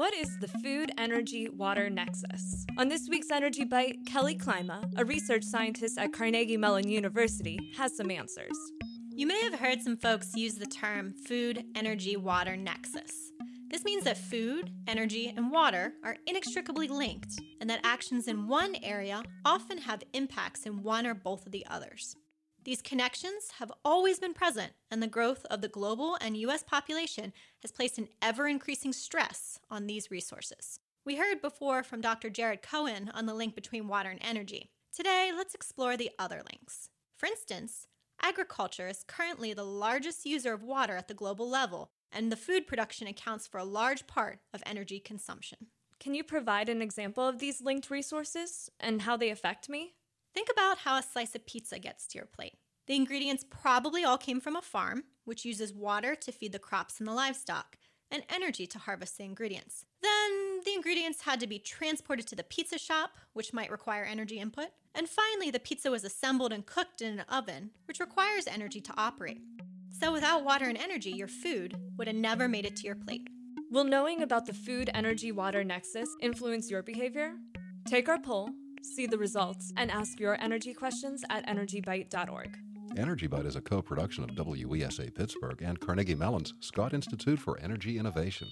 What is the food, energy, water nexus? On this week's Energy Bite, Kelly Klima, a research scientist at Carnegie Mellon University, has some answers. You may have heard some folks use the term food, energy, water nexus. This means that food, energy, and water are inextricably linked, and that actions in one area often have impacts in one or both of the others. These connections have always been present, and the growth of the global and U.S. population has placed an ever increasing stress on these resources. We heard before from Dr. Jared Cohon on the link between water and energy. Today, let's explore the other links. For instance, agriculture is currently the largest user of water at the global level, and the food production accounts for a large part of energy consumption. Can you provide an example of these linked resources and how they affect me? Think about how a slice of pizza gets to your plate. The ingredients probably all came from a farm, which uses water to feed the crops and the livestock, and energy to harvest the ingredients. Then the ingredients had to be transported to the pizza shop, which might require energy input. And finally, the pizza was assembled and cooked in an oven, which requires energy to operate. So without water and energy, your food would have never made it to your plate. Will knowing about the food, energy, water nexus influence your behavior? Take our poll see the results, and ask your energy questions at energybite.org. Energy Bite is a co production of WESA Pittsburgh and Carnegie Mellon's Scott Institute for Energy Innovation.